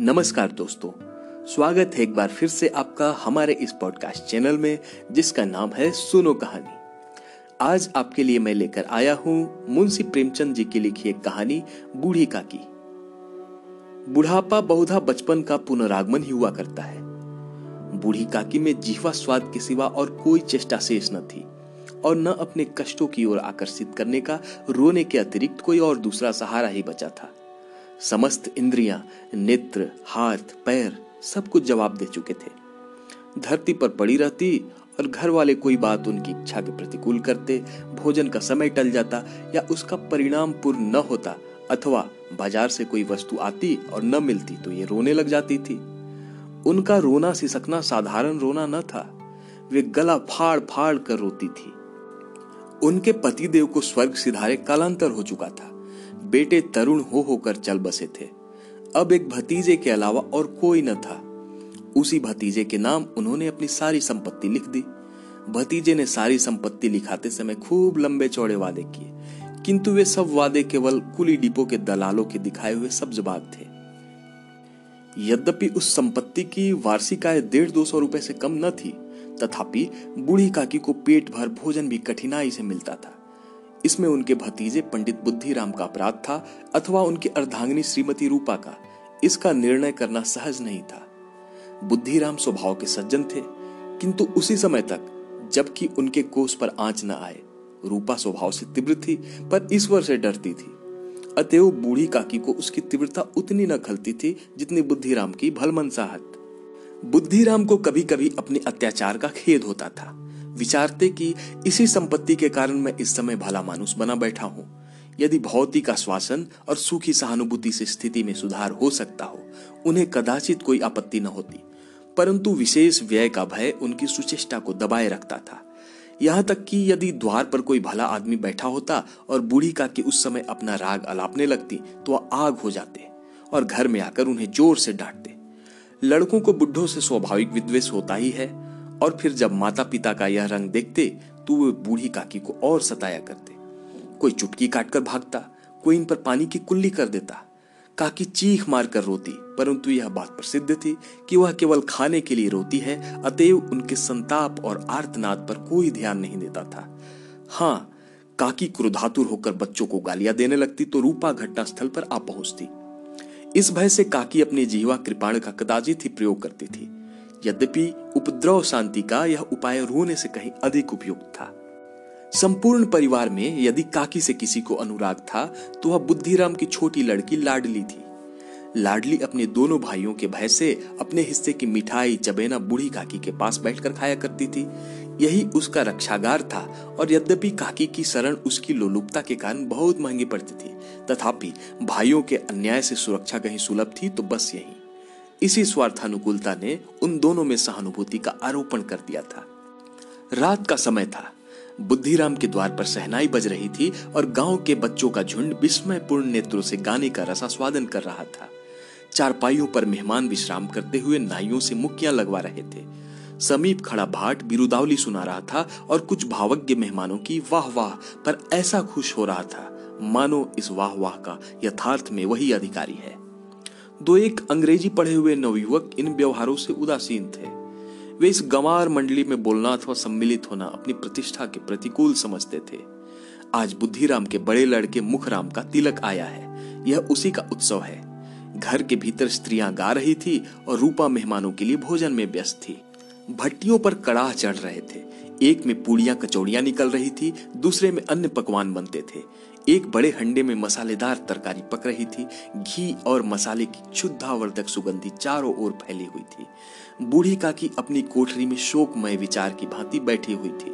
नमस्कार दोस्तों, स्वागत है एक बार फिर से आपका हमारे इस पॉडकास्ट चैनल में, जिसका नाम है सुनो कहानी। आज आपके लिए मैं लेकर आया हूँ मुंशी प्रेमचंद जी की लिखी एक कहानी, बूढ़ी का की बुढ़ापा बहुधा बचपन का पुनरागमन ही हुआ करता है। बूढ़ी काकी में जीवा स्वाद के सिवा और कोई चेष्टा शेष न थी, और न अपने कष्टों की ओर आकर्षित करने का, रोने के अतिरिक्त कोई और दूसरा सहारा ही बचा था। समस्त इंद्रियाँ, नेत्र, हाथ, पैर सब कुछ जवाब दे चुके थे। धरती पर पड़ी रहती और घर वाले कोई बात उनकी इच्छा के प्रतिकूल करते, भोजन का समय टल जाता या उसका परिणाम पूर्ण न होता अथवा बाज़ार से कोई वस्तु आती और न मिलती तो ये रोने लग जाती थी। उनका रोना सिसकना साधारण रोना न था, वे गला फाड़ फाड़ कर रोती थी। उनके पतिदेव को स्वर्ग सिधारे कालांतर हो चुका था। बेटे तरुण हो होकर चल बसे थे। अब एक भतीजे के अलावा और कोई न था। उसी भतीजे के नाम उन्होंने अपनी सारी संपत्ति लिख दी। भतीजे ने सारी संपत्ति लिखाते समय खूब लंबे चौड़े वादे किए। किंतु वे सब वादे केवल कुली डिपो के दलालों के दिखाए हुए सब्ज बाग थे। यद्यपि उस संपत्ति की वार्षिक आय डेढ़ दो सौ रुपए से कम न थी, तथापि बूढ़ी काकी को पेट भर भोजन भी कठिनाई से मिलता था। इसमें उनके भतीजे पंडित बुद्धिराम का अपराध था अथवा उनकी अर्धांगिनी श्रीमती रूपा का। इसका निर्णय करना सहज नहीं था। बुद्धिराम स्वभाव के सज्जन थे, किंतु उसी समय तक, जबकि उनके कोष पर आँच न आए, रूपा स्वभाव से तीव्र थी, पर ईश्वर से डरती थी। अतएव बूढ़ी काकी को उसकी तीव्रता उतनी न खलती थी जितनी बुद्धिराम की भलमनसाहत। बुद्धिराम को कभी कभी अपने अत्याचार का खेद होता था। विचारते कि इसी संपत्ति के कारण मैं इस समय भला मानुस बना बैठा हूँ। यदि भौतिक आश्वासन और सुखी सहानुभूति से स्थिति में सुधार हो सकता हो, उन्हें कदाचित कोई आपत्ति न होती। परंतु विशेष व्यय का भय उनकी सुचेष्टा को दबाए रखता था। यहाँ तक कि यदि द्वार पर कोई भला आदमी बैठा होता और बूढ़ी का कि उस समय अपना राग अलापने लगती तो आग हो जाते और घर में आकर उन्हें ज़ोर से डांटते। लड़कों को बुढ़ों से स्वाभाविक विद्वेष होता ही है। और फिर जब माता पिता का यह रंग देखते तो वे बूढ़ी काकी को और सताया करते। कोई चुटकी काटकर भागता, कोई इन पर पानी की कुल्ली कर देता। काकी चीख मार कर रोती, परंतु यह बात प्रसिद्ध थी कि वह केवल खाने के लिए रोती है, अतएव उनके संताप और आर्तनाद पर कोई ध्यान नहीं देता था। हाँ काकी क्रोधातुर होकर बच्चों को गालियाँ देने लगती तो रूपा घटनास्थल पर आ पहुँचती। इस भय से काकी अपनी जीवा कृपाण का कदाचित ही प्रयोग करती थी। यद्यपि उपद्रव शांति का यह उपाय रोने से कहीं अधिक उपयुक्त था। संपूर्ण परिवार में यदि काकी से किसी को अनुराग था तो वह बुद्धिराम की छोटी लड़की लाडली थी। लाडली अपने दोनों भाइयों के भय से अपने हिस्से की मिठाई, चबेना बूढ़ी काकी के पास बैठकर खाया करती थी। यही उसका रक्षागार था और यद्यपि काकी की शरण उसकी लोलुपता के कारण बहुत महँगी पड़ती थी, तथापि भाइयों के अन्याय से सुरक्षा कहीं सुलभ थी तो बस यही। इसी स्वार्थानुकूलता ने उन दोनों में सहानुभूति का आरोपण कर दिया था। रात का समय था। बुद्धिराम के द्वार पर सहनाई बज रही थी और गाँव के बच्चों का झुंड विस्मयपूर्ण नेत्रों से गाने का रसास्वादन कर रहा था। चारपाइयों पर मेहमान विश्राम करते हुए नाइयों से मुक्कियाँ लगवा रहे थे। समीप खड़ा भाट बिरुदावली सुना रहा था और कुछ भावज्ञ मेहमानों की वाह वाह पर ऐसा खुश हो रहा था। मानो इस वाह वाह का यथार्थ में वही अधिकारी है। दो एक अंग्रेज़ी पढ़े हुए नवयुवक इन व्यवहारों से उदासीन थे। वे इस गंवार मंडली में बोलना अथवा सम्मिलित होना अपनी प्रतिष्ठा के प्रतिकूल समझते थे। आज बुद्धिराम के बड़े लड़के मुखराम का तिलक आया है। यह उसी का उत्सव है। घर के भीतर स्त्रियाँ गा रही थी और रूपा मेहमानों के लिए भोजन में व्यस्त थी। भट्टियों पर कड़ाह चढ़ रहे थे। एक में पूड़ियाँ कचौड़ियाँ निकल रही थी, दूसरे में अन्य पकवान बनते थे। एक बड़े हंडे में मसालेदार तरकारी पक रही थी। घी और मसाले की शुद्धावर्धक सुगंधी चारों ओर फैली हुई थी। बूढ़ी काकी अपनी कोठरी में शोकमय विचार की भांति बैठी हुई थी।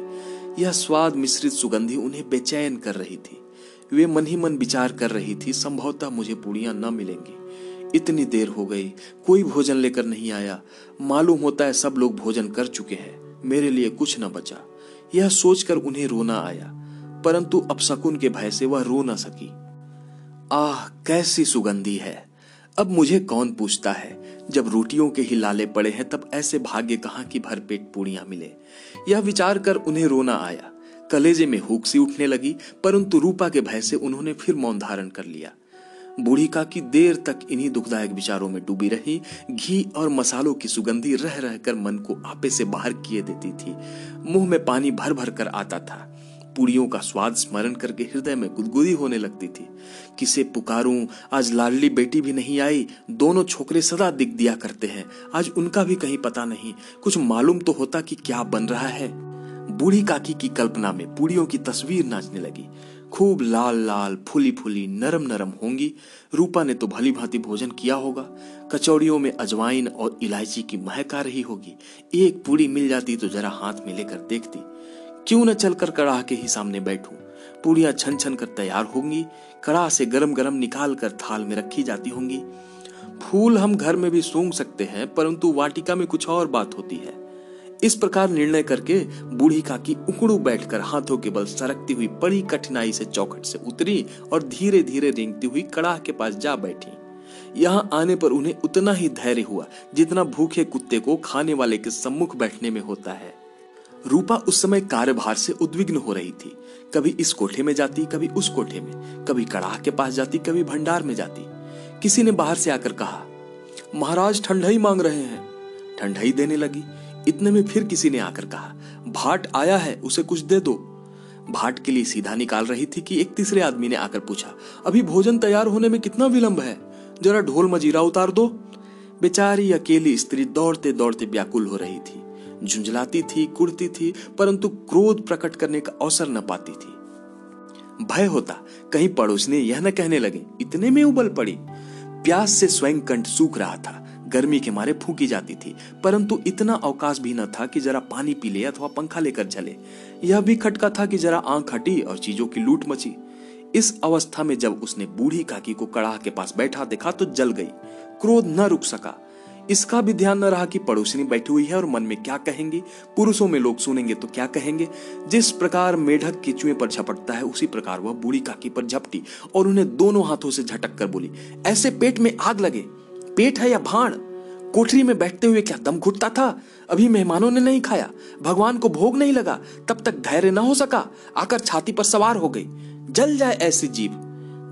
यह स्वाद मिश्रित सुगंधी उन्हें बेचैन कर रही थी। वे मन ही मन विचार कर रही थी, संभवतः मुझे पूड़ियाँ न मिलेंगी। इतनी देर हो गई, कोई भोजन लेकर नहीं आया। मालूम होता है सब लोग भोजन कर चुके हैं, मेरे लिए कुछ न बचा। यह सोचकर उन्हें रोना आया। परंतु अब शकुन के भय से वह रो न सकी। आह, कैसी सुगंधी है। अब मुझे कौन पूछता है? जब रोटियों के ही लाले पड़े हैं, तब ऐसे भाग्य कहाँ की भरपेट पूड़ियाँ मिले? यह विचार कर उन्हें रोना आया। कलेजे में हुक सी उठने लगी, परंतु रूपा के भय से उन्होंने फिर मौन धारण कर लिया। बूढ़ी काकी देर तक इन्हीं दुखदायक विचारों में डूबी रही, घी और मसालों की सुगंधी रह रहकर मन को आपे से बाहर किए देती थी। मुँह में पानी भर भर कर आता था। पूड़ियों का स्वाद स्मरण करके हृदय में गुदगुदी होने लगती थी। किसे पुकारूं? आज लाडली बेटी भी नहीं आई। दोनों छोकरे सदा दिख दिया करते हैं। आज उनका भी कहीं पता नहीं। कुछ मालूम तो होता कि क्या बन रहा है। बूढ़ी काकी की कल्पना में पूड़ियों की तस्वीर नाचने लगी। खूब लाल लाल, फूली फूली, नरम नरम होंगी। रूपा ने तो भली भांति भोजन किया होगा। कचौड़ियों में अजवाइन और इलायची की महक आ रही होगी। एक पूड़ी मिल जाती तो जरा हाथ में लेकर देखती। क्यों न चलकर कड़ाह के ही सामने बैठूं? पूड़ियाँ छन छन कर तैयार होंगी, कड़ाह से गरम गरम निकाल कर थाल में रखी जाती होंगी। फूल हम घर में भी सूंघ सकते हैं, परंतु वाटिका में कुछ और बात होती है। इस प्रकार निर्णय करके बूढ़ी काकी उकड़ू बैठकर हाथों के बल सरकती हुई बड़ी कठिनाई से चौखट से उतरी और धीरे धीरे रेंगती हुई कड़ाह के पास जा बैठी। यहाँ आने पर उन्हें उतना ही धैर्य हुआ जितना भूखे कुत्ते को खाने वाले के सम्मुख बैठने में होता है। रूपा उस समय कार्यभार से उद्विग्न हो रही थी। कभी इस कोठे में जाती, कभी उस कोठे में। कभी कड़ाह के पास जाती, कभी भंडार में जाती। किसी ने बाहर से आकर कहा, महाराज ठंडाई मांग रहे हैं। ठंडाई देने लगी। इतने में फिर किसी ने आकर कहा, भाट आया है, उसे कुछ दे दो। भाट के लिए सीधा निकाल रही थी कि एक तीसरे आदमी ने आकर पूछा, अभी भोजन तैयार होने में कितना विलंब है? जरा ढोल मजीरा उतार दो। बेचारी अकेली स्त्री दौड़ते दौड़ते व्याकुल हो रही थी। झुंझलाती थी, कुड़ती थी, परंतु क्रोध प्रकट करने का अवसर न पाती थी। भय होता, कहीं पड़ोसने यह न कहने लगे, इतने में उबल पड़ी। प्यास से स्वयं कंठ सूख रहा था, गर्मी के मारे फूकी जाती थी, परंतु इतना अवकाश भी न था कि जरा पानी पी ले अथवा पंखा लेकर चले। यह भी खटका था कि जरा आँख हटी और चीज़ों की लूट मची। इस अवस्था में जब उसने बूढ़ी काकी को कड़ाह के पास बैठा देखा तो जल गई। क्रोध न रुक सका। इसका भी ध्यान न रहा कि पड़ोसिनी बैठी हुई है और मन में क्या कहेंगे? पुरुषों में लोग सुनेंगे तो क्या कहेंगे? जिस प्रकार मेढक केचुए पर झपटता है, उसी प्रकार वह बूढ़ी काकी पर झपटी और उन्हें दोनों हाथों से झटक कर बोली, ऐसे पेट में आग लगे। पेट है या भाण कोठरी में बैठते हुए क्या दम घुटता था? अभी मेहमानों ने नहीं खाया। भगवान को भोग नहीं लगा। तब तक धैर्य न हो सका। आकर छाती पर सवार हो गई। जल जाए ऐसी जीव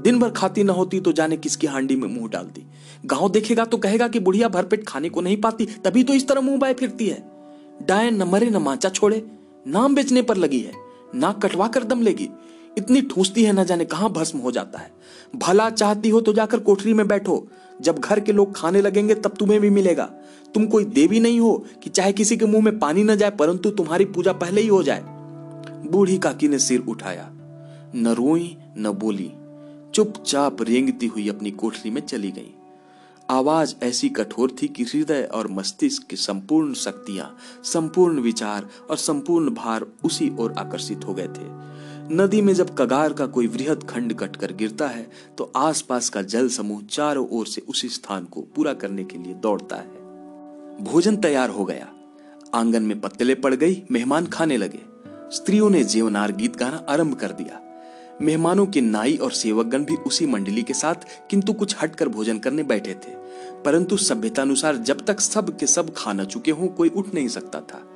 दिन भर खाती न होती तो जाने किसकी हांडी में मुँह डालती गाँव देखेगा तो कहेगा कि बुढ़िया भरपेट खाने को नहीं पाती, तभी तो इस तरह मुँह बाय फिरती है। डाय न मरे न माचा छोड़े, नाम बेचने पर लगी है, नाक कटवा कर दम लेगी। इतनी ठूसती है न जाने कहाँ भस्म हो जाता है। भला चाहती हो तो जाकर कोठरी में बैठो, जब घर के लोग खाने लगेंगे तब तुम्हें भी मिलेगा। तुम कोई देवी नहीं हो कि चाहे किसी के मुँह में पानी न जाए, परंतु तुम्हारी पूजा पहले ही हो जाए। बूढ़ी काकी ने सिर उठाया, न रोई न बोली, चुपचाप रेंगती हुई अपनी कोठरी में चली गई। आवाज़ ऐसी कठोर थी कि हृदय और मस्तिष्क की संपूर्ण शक्तियाँ, संपूर्ण विचार और संपूर्ण भार उसी ओर आकर्षित हो गए थे। नदी में जब कगार का कोई वृहद खंड कटकर गिरता है तो आसपास का जल समूह चारों ओर से उसी स्थान को पूरा करने के लिए दौड़ता है। भोजन तैयार हो गया। आँगन में पत्तले पड़ गई, मेहमान खाने लगे। स्त्रियों ने जीवनार गीत गाना आरंभ कर दिया। मेहमानों के नाई और सेवकगण भी उसी मंडली के साथ किंतु कुछ हटकर भोजन करने बैठे थे। परंतु सभ्यता अनुसार जब तक सब के सब खा न चुके हों, कोई उठ नहीं सकता था।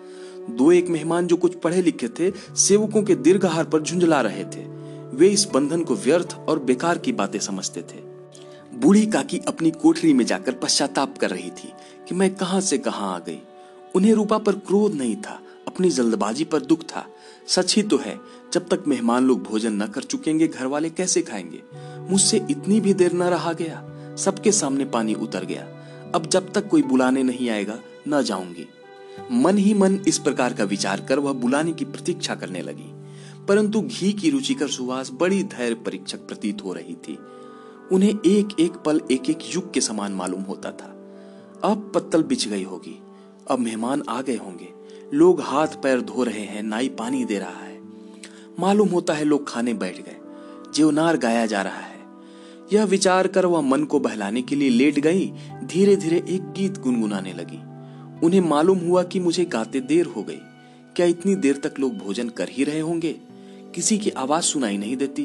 दो एक मेहमान जो कुछ पढ़े लिखे थे, सेवकों के दीर्घहार पर झुंझला रहे थे। वे इस बंधन को व्यर्थ और बेकार की बातें समझते थे। बूढ़ी काकी अपनी कोठरी में जाकर पश्चाताप कर रही थी कि मैं कहाँ से कहाँ आ गई। उन्हें रूपा पर क्रोध नहीं था, अपनी जल्दबाजी पर दुख था। सच ही तो है जब तक मेहमान लोग भोजन न कर चुकेंगे घर वाले कैसे खाएँगे? मुझसे इतनी भी देर न रहा गया। सबके सामने पानी उतर गया। अब जब तक कोई बुलाने नहीं आएगा, न जाऊँगी। मन ही मन इस प्रकार का विचार कर वह बुलाने की प्रतीक्षा करने लगी। परंतु घी की रुचिकर सुवास बड़ी धैर्य परीक्षक प्रतीत हो रही थी। उन्हें एक एक पल एक एक युग के समान मालूम होता था। अब पत्तल बिछ गई होगी। अब मेहमान आ गए होंगे। लोग हाथ पैर धो रहे हैं, नाई पानी दे रहा है। मालूम होता है लोग खाने बैठ गए। जीवनार गाया जा रहा है। यह विचार कर वह मन को बहलाने के लिए लेट गई धीरे धीरे एक गीत गुनगुनाने लगी। उन्हें मालूम हुआ कि मुझे गाते देर हो गई। क्या इतनी देर तक लोग भोजन कर ही रहे होंगे? किसी की आवाज़ सुनाई नहीं देती।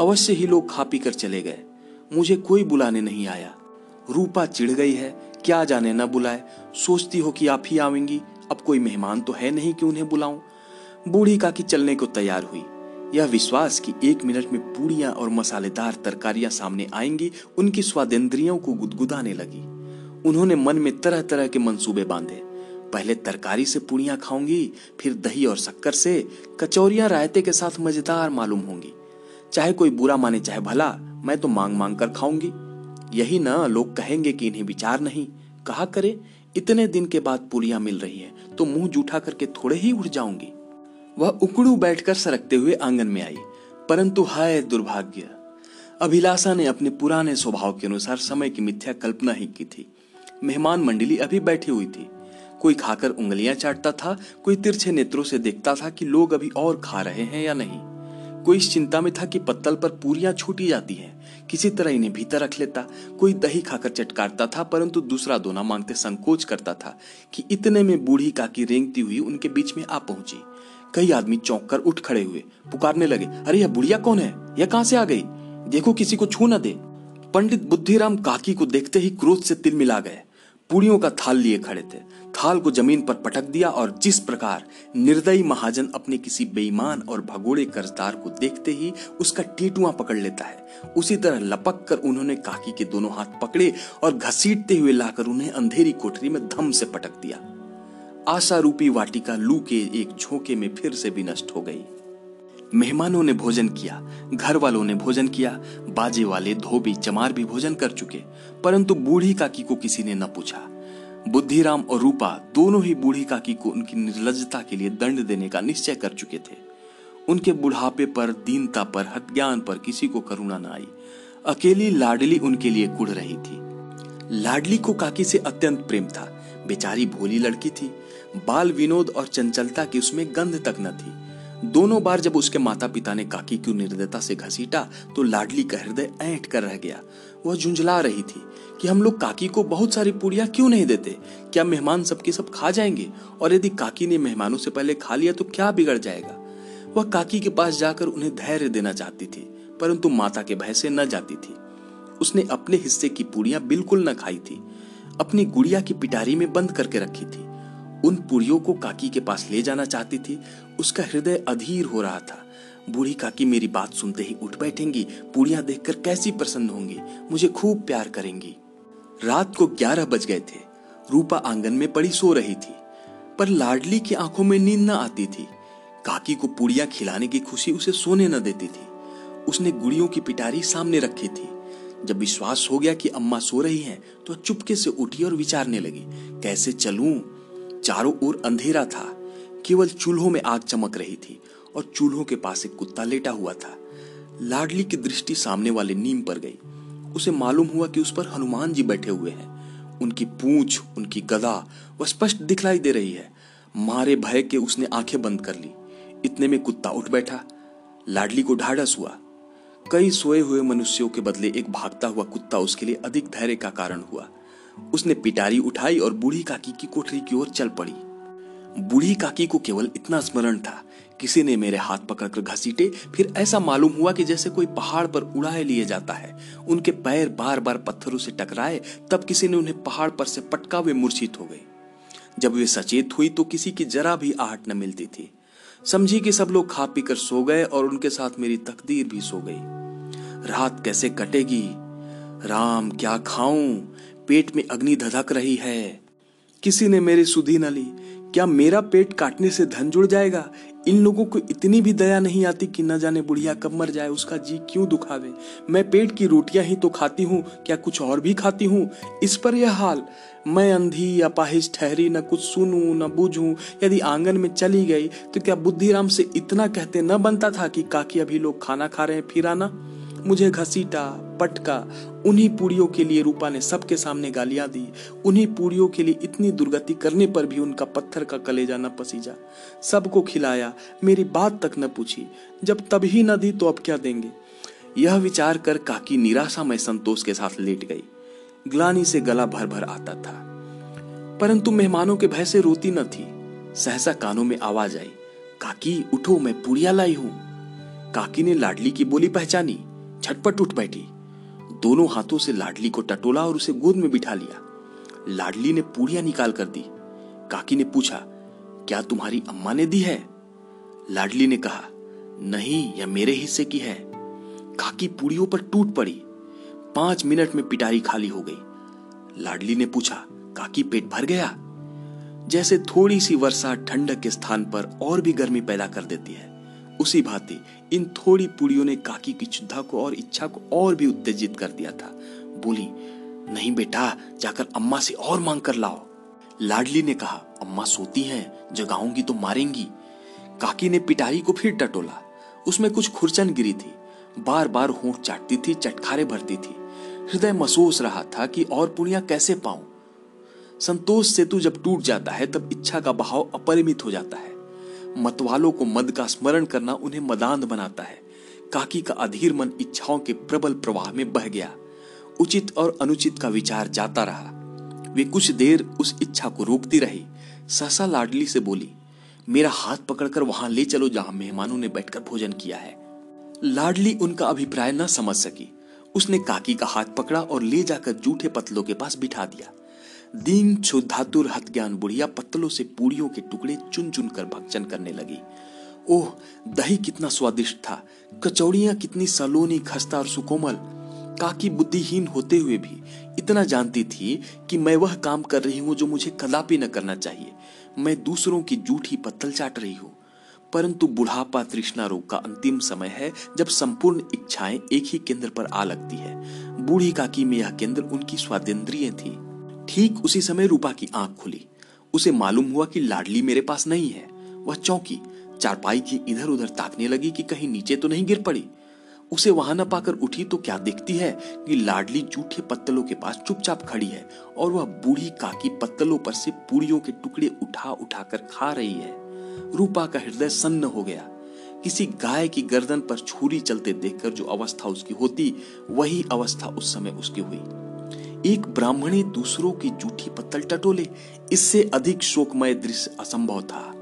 अवश्य ही लोग खा पी कर चले गए। मुझे कोई बुलाने नहीं आया। रूपा चिढ़ गई है, क्या जाने न बुलाए। सोचती हो कि आप ही आवेंगी। अब कोई मेहमान तो है नहीं कि उन्हें बुलाऊं। बूढ़ी काकी चलने को तैयार हुई। यह विश्वास कि एक मिनट में पूड़ियाँ और मसालेदार तरकारियाँ सामने आएँगी, उनकी स्वादेंद्रियों को गुदगुदाने लगी। उन्होंने मन में तरह तरह के मंसूबे बांधे। पहले तरकारी से पूड़ियाँ खाऊँगी, फिर दही और शक्कर से, कचौरियाँ रायते के साथ मज़ेदार मालूम होंगी। चाहे कोई बुरा माने, चाहे भला, मैं तो मांग मांग कर खाऊँगी। यही ना, लोग कहेंगे कि इन्हें विचार नहीं। कहा करे, इतने दिन के बाद पूड़ियाँ मिल रही है तो मुँह जूठा करके थोड़े ही उठ जाऊँगी। वह उकड़ू बैठकर सरकते हुए आँगन में आई, परंतु हाय दुर्भाग्य, अभिलाषा ने अपने पुराने स्वभाव के अनुसार समय की मिथ्या कल्पना ही की थी। मेहमान मंडली अभी बैठी हुई थी। कोई खाकर उंगलियाँ चाटता था, कोई तिरछे नेत्रों से देखता था कि लोग अभी और खा रहे हैं या नहीं। कोई इस चिंता में था कि पत्तल पर पूरियाँ छूटी जाती हैं, किसी तरह इन्हें भीतर रख लेता। कोई दही खाकर चटकारता था, परंतु दूसरा दोना मांगते संकोच करता था कि इतने में बूढ़ी काकी रेंगती हुई उनके बीच में आ पहुँची। कई आदमी चौंक कर उठ खड़े हुए, पुकारने लगे, अरे, यह बुढ़िया कौन है? यह कहाँ से आ गई? देखो, किसी को छू न दे। पंडित बुद्धिराम काकी को देखते ही क्रोध से तिल मिला गए। पूड़ियों का थाल लिए खड़े थे। थाल को ज़मीन पर पटक दिया और जिस प्रकार निर्दयी महाजन अपने किसी बेईमान और भगोड़े कर्जदार को देखते ही उसका टीटुआ पकड़ लेता है। उसी तरह लपक कर उन्होंने काकी के दोनों हाथ पकड़े और घसीटते हुए लाकर उन्हें अंधेरी कोठरी में धम से पटक दिया। आशा रूपी वाटिका लू के एक झोंके में फिर से भी नष्ट हो गई। मेहमानों ने भोजन किया घर वालों ने भोजन किया, बाजे वाले, धोबी, चमार भी भोजन कर चुके, परंतु बूढ़ी काकी को किसी ने न पूछा। बुद्धिराम और रूपा दोनों ही बूढ़ी काकी को उनकी निर्लजता के लिए दंड देने का निश्चय कर चुके थे। उनके बुढ़ापे पर, दीनता पर हत्यान पर किसी को करुणा न आई। अकेली लाडली उनके लिए कुड़ रही थी। लाडली को काकी से अत्यंत प्रेम था। बेचारी भोली लड़की थी। बाल विनोद और चंचलता की उसमें गंध तक न थी। दोनों बार जब उसके माता पिता ने काकी की निर्दयता से घसीटा तो लाडली का हृदय ऐंठ कर रह गया। वह झुंझला रही थी कि हम लोग काकी को बहुत सारी पूड़ियाँ क्यों नहीं देते? क्या मेहमान सबके सब खा जाएँगे? और यदि काकी ने मेहमानों से पहले खा लिया तो क्या बिगड़ जाएगा? वह काकी के पास जाकर उन्हें धैर्य देना चाहती थी, परंतु माता के भय से न जाती थी। उसने अपने हिस्से की पूड़ियाँ बिल्कुल न खाई थी। अपनी गुड़िया की पिटारी में बंद करके रखी थी। उन पुड़ियों को काकी के पास ले जाना चाहती थी। उसका हृदय अधीर हो रहा था। बूढ़ी काकी मेरी बात सुनते ही उठ बैठेंगी। पुड़िया देखकर कैसी प्रसन्न होंगी। मुझे खूब प्यार करेंगी। रात को ग्यारह बज गए थे। रूपा आँगन में पड़ी सो रही थी। पर लाडली की आँखों में नींद न आती थी। काकी को पुड़िया खिलाने की खुशी उसे सोने न देती थी। उसने गुड़ियों की पिटारी सामने रखी थी। जब विश्वास हो गया कि अम्मा सो रही हैं, तो चुपके से उठी और विचारने लगी कैसे चलूँ? चारों ओर अंधेरा था। केवल चूल्हों में आग चमक रही थी और चूल्हों के पास एक कुत्ता लेटा हुआ था। लाडली की दृष्टि सामने वाले नीम पर गई। उसे मालूम हुआ कि उस पर हनुमान जी बैठे हुए हैं। उनकी पूंछ, उनकी गदा वह स्पष्ट दिखलाई दे रही है। मारे भय के उसने आँखें बंद कर ली। इतने में कुत्ता उठ बैठा। लाडली को ढाढ़स हुआ। कई सोए हुए मनुष्यों के बदले एक भागता हुआ कुत्ता उसके लिए अधिक धैर्य का कारण हुआ। उसने पिटारी उठाई और बूढ़ी काकी की कोठरी की ओर चल पड़ी। बूढ़ी काकी को केवल इतना स्मरण था किसी ने मेरे हाथ पकड़कर घसीटे, फिर ऐसा मालूम हुआ कि जैसे कोई पहाड़ पर उड़ाए लिए जाता है, उनके पैर बार बार पत्थरों से टकराए, तब किसी ने उन्हें पहाड़ पर से पटका, वे मूर्छित हो गए। जब वे सचेत हुई तो किसी की जरा भी आहट न मिलती थी। समझी कि सब लोग खा पी कर सो गए और उनके साथ मेरी तकदीर भी सो गई। रात कैसे कटेगी? राम, क्या खाऊं? पेट में अग्नि धधक रही है। किसी ने मेरी सुधी न ली। क्या मेरा पेट काटने से धन जुड़ जाएगा? इन लोगों को इतनी भी दया नहीं आती कि न जाने बुढ़िया कब मर जाए, उसका जी क्यों दुखावे? मैं पेट की रोटियाँ ही तो खाती हूँ, क्या कुछ और भी खाती हूँ? इस पर यह हाल। मैं अंधी या पाहिश ठहरी, न कुछ सुनू, न बूझू। यदि आँगन में चली गई तो क्या बुद्धिराम से इतना कहते न बनता था कि काकी अभी लोग खाना खा रहे हैं फिर आना मुझे घसीटा, पटका। उन्हीं पूड़ियों के लिए रूपा ने सबके सामने गालियाँ दी। उन्हीं पूड़ियों के लिए इतनी दुर्गति करने पर भी उनका पत्थर का कलेजा न पसीजा। सबको खिलाया, मेरी बात तक न पूछी। जब तभी न दी तो अब क्या देंगे? यह विचार कर काकी निराशा में संतोष के साथ लेट गई। ग्लानी से गला भर भर आता था। परंतु मेहमानों के भय से रोती न थी। सहसा कानों में आवाज़ आई, काकी, उठो, मैं पुड़िया लाई हूँ। काकी ने लाडली की बोली पहचानी। झटपट उठ बैठी। दोनों हाथों से लाडली को टटोला और उसे गोद में बिठा लिया। लाडली ने पूड़ियाँ निकाल कर दी। काकी ने पूछा, क्या तुम्हारी अम्मा ने दी है? लाडली ने कहा, नहीं, यह मेरे हिस्से की है। काकी पूड़ियों पर टूट पड़ी। पाँच मिनट में पिटारी खाली हो गई। लाडली ने पूछा, काकी, पेट भर गया? जैसे थोड़ी सी वर्षा ठंडक के स्थान पर और भी गर्मी पैदा कर देती है, उसी भांति इन थोड़ी पुड़ियों ने काकी की शुद्धा को और इच्छा को और भी उत्तेजित कर दिया था। बोली, नहीं बेटा, जाकर अम्मा से और मांग कर लाओ। लाडली ने कहा, अम्मा सोती हैं, जगाऊँगी तो मारेंगी। काकी ने पिटारी को फिर टटोला। उसमें कुछ खुरचन गिरी थी। बार बार होंठ चाटती थी, चटखारे भरती थी। हृदय महसूस रहा था कि और पुड़िया कैसे पाऊँ। संतोष सेतु जब टूट जाता है, तब इच्छा का बहाव अपरिमित हो जाता है। मतवालों को मद का स्मरण करना उन्हें मदांध बनाता है। काकी का अधीर मन इच्छाओं के प्रबल प्रवाह में बह गया। उचित और अनुचित का विचार जाता रहा। वे कुछ देर उस इच्छा को रोकती रही। सहसा लाडली से बोली, मेरा हाथ पकड़कर वहाँ ले चलो जहाँ मेहमानों ने बैठकर भोजन किया है। लाडली उनका अभिप्राय न समझ सकी। उसने काकी का हाथ पकड़ा और ले जाकर जूठे पतलों के पास बिठा दिया। दीन क्षुधातुर हत ज्ञान बुढ़िया पत्तलों से पूड़ियों के टुकड़े चुन चुन कर भक्षण करने लगी। ओह, दही कितना स्वादिष्ट था। कचौड़ियाँ कितनी सलोनी, खस्ता और सुकोमल। काकी बुद्धिहीन होते हुए भी इतना जानती थी कि मैं वह काम कर रही हूँ जो मुझे कदापि न करना चाहिए। मैं दूसरों की जूठी पत्तल चाट रही हूँ। परंतु बुढ़ापा तृष्णा रोग का अंतिम समय है जब संपूर्ण इच्छाएँ एक ही केंद्र पर आ लगती है। बूढ़ी काकी में यह केंद्र उनकी स्वादेंद्रिय थी। ठीक उसी समय रूपा की आँख खुली। उसे मालूम हुआ कि लाडली मेरे पास नहीं है। वह चौंकी, चारपाई की इधर उधर ताकने लगी कि कहीं नीचे तो नहीं गिर पड़ी। उसे वहाँ न पाकर उठी तो क्या देखती है कि लाडली जूठे पत्तलों के पास चुपचाप खड़ी है और वह बूढ़ी काकी पत्तलों पर से पूड़ियों के टुकड़े उठा उठाकर खा रही है। रूपा का हृदय सन्न हो गया। किसी गाय की गर्दन पर छुरी चलते देखकर जो अवस्था उसकी होती, वही अवस्था उस समय उसकी हुई। एक ब्राह्मणी दूसरों की जूठी पत्तल टटोले, इससे अधिक शोकमय दृश्य असंभव था।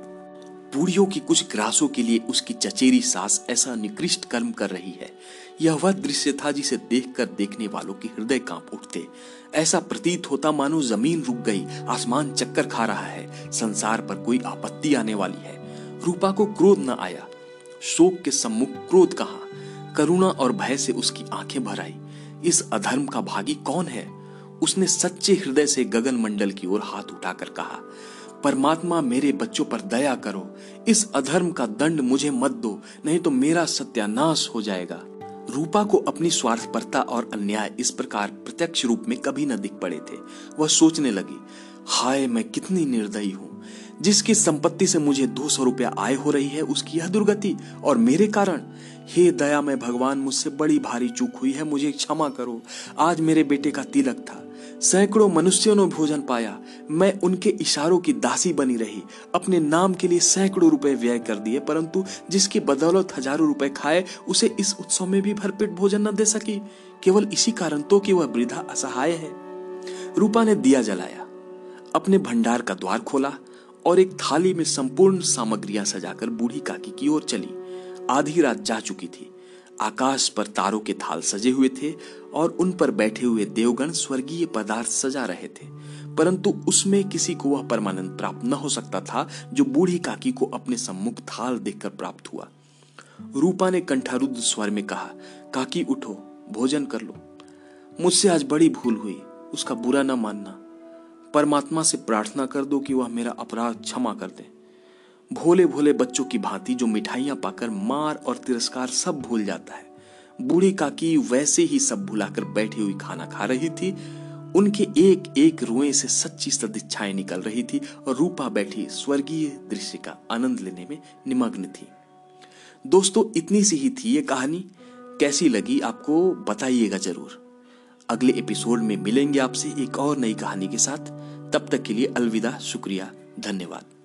बूढ़ियों की कुछ ग्रासों के लिए उसकी चचेरी सास ऐसा निकृष्ट कर्म कर रही है। यह वह दृश्य था जिसे देखकर देखने वालों के हृदय काँप उठते। ऐसा प्रतीत होता मानो ज़मीन रुक गई, आसमान चक्कर खा रहा है, संसार पर कोई आपत्ति आने वाली है। रूपा को क्रोध न आया। शोक के सम्मुख क्रोध कहा? करुणा और भय से उसकी आँखें भर आई। इस अधर्म का भागी कौन है? उसने सच्चे हृदय से गगन मंडल की ओर हाथ उठाकर कहा, परमात्मा मेरे बच्चों पर दया करो। इस अधर्म का दंड मुझे मत दो, नहीं तो मेरा सत्यानाश हो जाएगा। रूपा को अपनी स्वार्थपरता और अन्याय इस प्रकार प्रत्यक्ष रूप में कभी न दिख पड़े थे। वह सोचने लगी, हाय, मैं कितनी निर्दयी हूँ। जिसकी संपत्ति से मुझे दो सौ रुपया आय हो रही है, उसकी यह दुर्गति और मेरे कारण। हे दया, में भगवान मुझसे बड़ी भारी चूक हुई है, मुझे क्षमा करो। आज मेरे बेटे का तिलक था। सैकड़ों मनुष्यों ने भोजन पाया। मैं उनके इशारों की दासी बनी रही। अपने नाम के लिए सैकड़ों रुपए व्यय कर दिए, परंतु जिसकी बदौलत हज़ारों रुपए खाए, उसे इस उत्सव में भी भरपेट भोजन न दे सकी। केवल इसी कारण तो कि वह वृद्धा असहाय है। रूपा ने दिया जलाया। अपने भंडार का द्वार खोला और एक थाली में संपूर्ण सामग्रियाँ सजाकर बूढ़ी काकी की ओर चली। आधी रात जा चुकी थी। आकाश पर तारों के थाल सजे हुए थे और उन पर बैठे हुए देवगण स्वर्गीय पदार्थ सजा रहे थे। परंतु उसमें किसी को वह परमानंद प्राप्त न हो सकता था, जो बूढ़ी काकी को अपने सम्मुख थाल देखकर प्राप्त हुआ। रूपा ने कंठारुद्ध स्वर में कहा, काकी, उठो, भोजन कर लो। मुझसे आज बड़ी भूल हुई, उसका बुरा न मानना। परमात्मा से प्रार्थना कर दो कि वह मेरा अपराध क्षमा कर दे। भोले भोले बच्चों की भांति जो मिठाइयाँ पाकर मार और तिरस्कार सब भूल जाता है। बूढ़ी काकी वैसे ही सब भुलाकर बैठी हुई खाना खा रही थी। उनके एक एक रुए से सच्ची सदिच्छाएँ निकल रही थी और रूपा बैठी स्वर्गीय दृश्य का आनंद लेने में निमग्न थी। दोस्तों, इतनी सी ही थी ये कहानी। कैसी लगी आपको, बताइएगा ज़रूर। अगले एपिसोड में मिलेंगे आपसे एक और नई कहानी के साथ। तब तक के लिए अलविदा, शुक्रिया, धन्यवाद।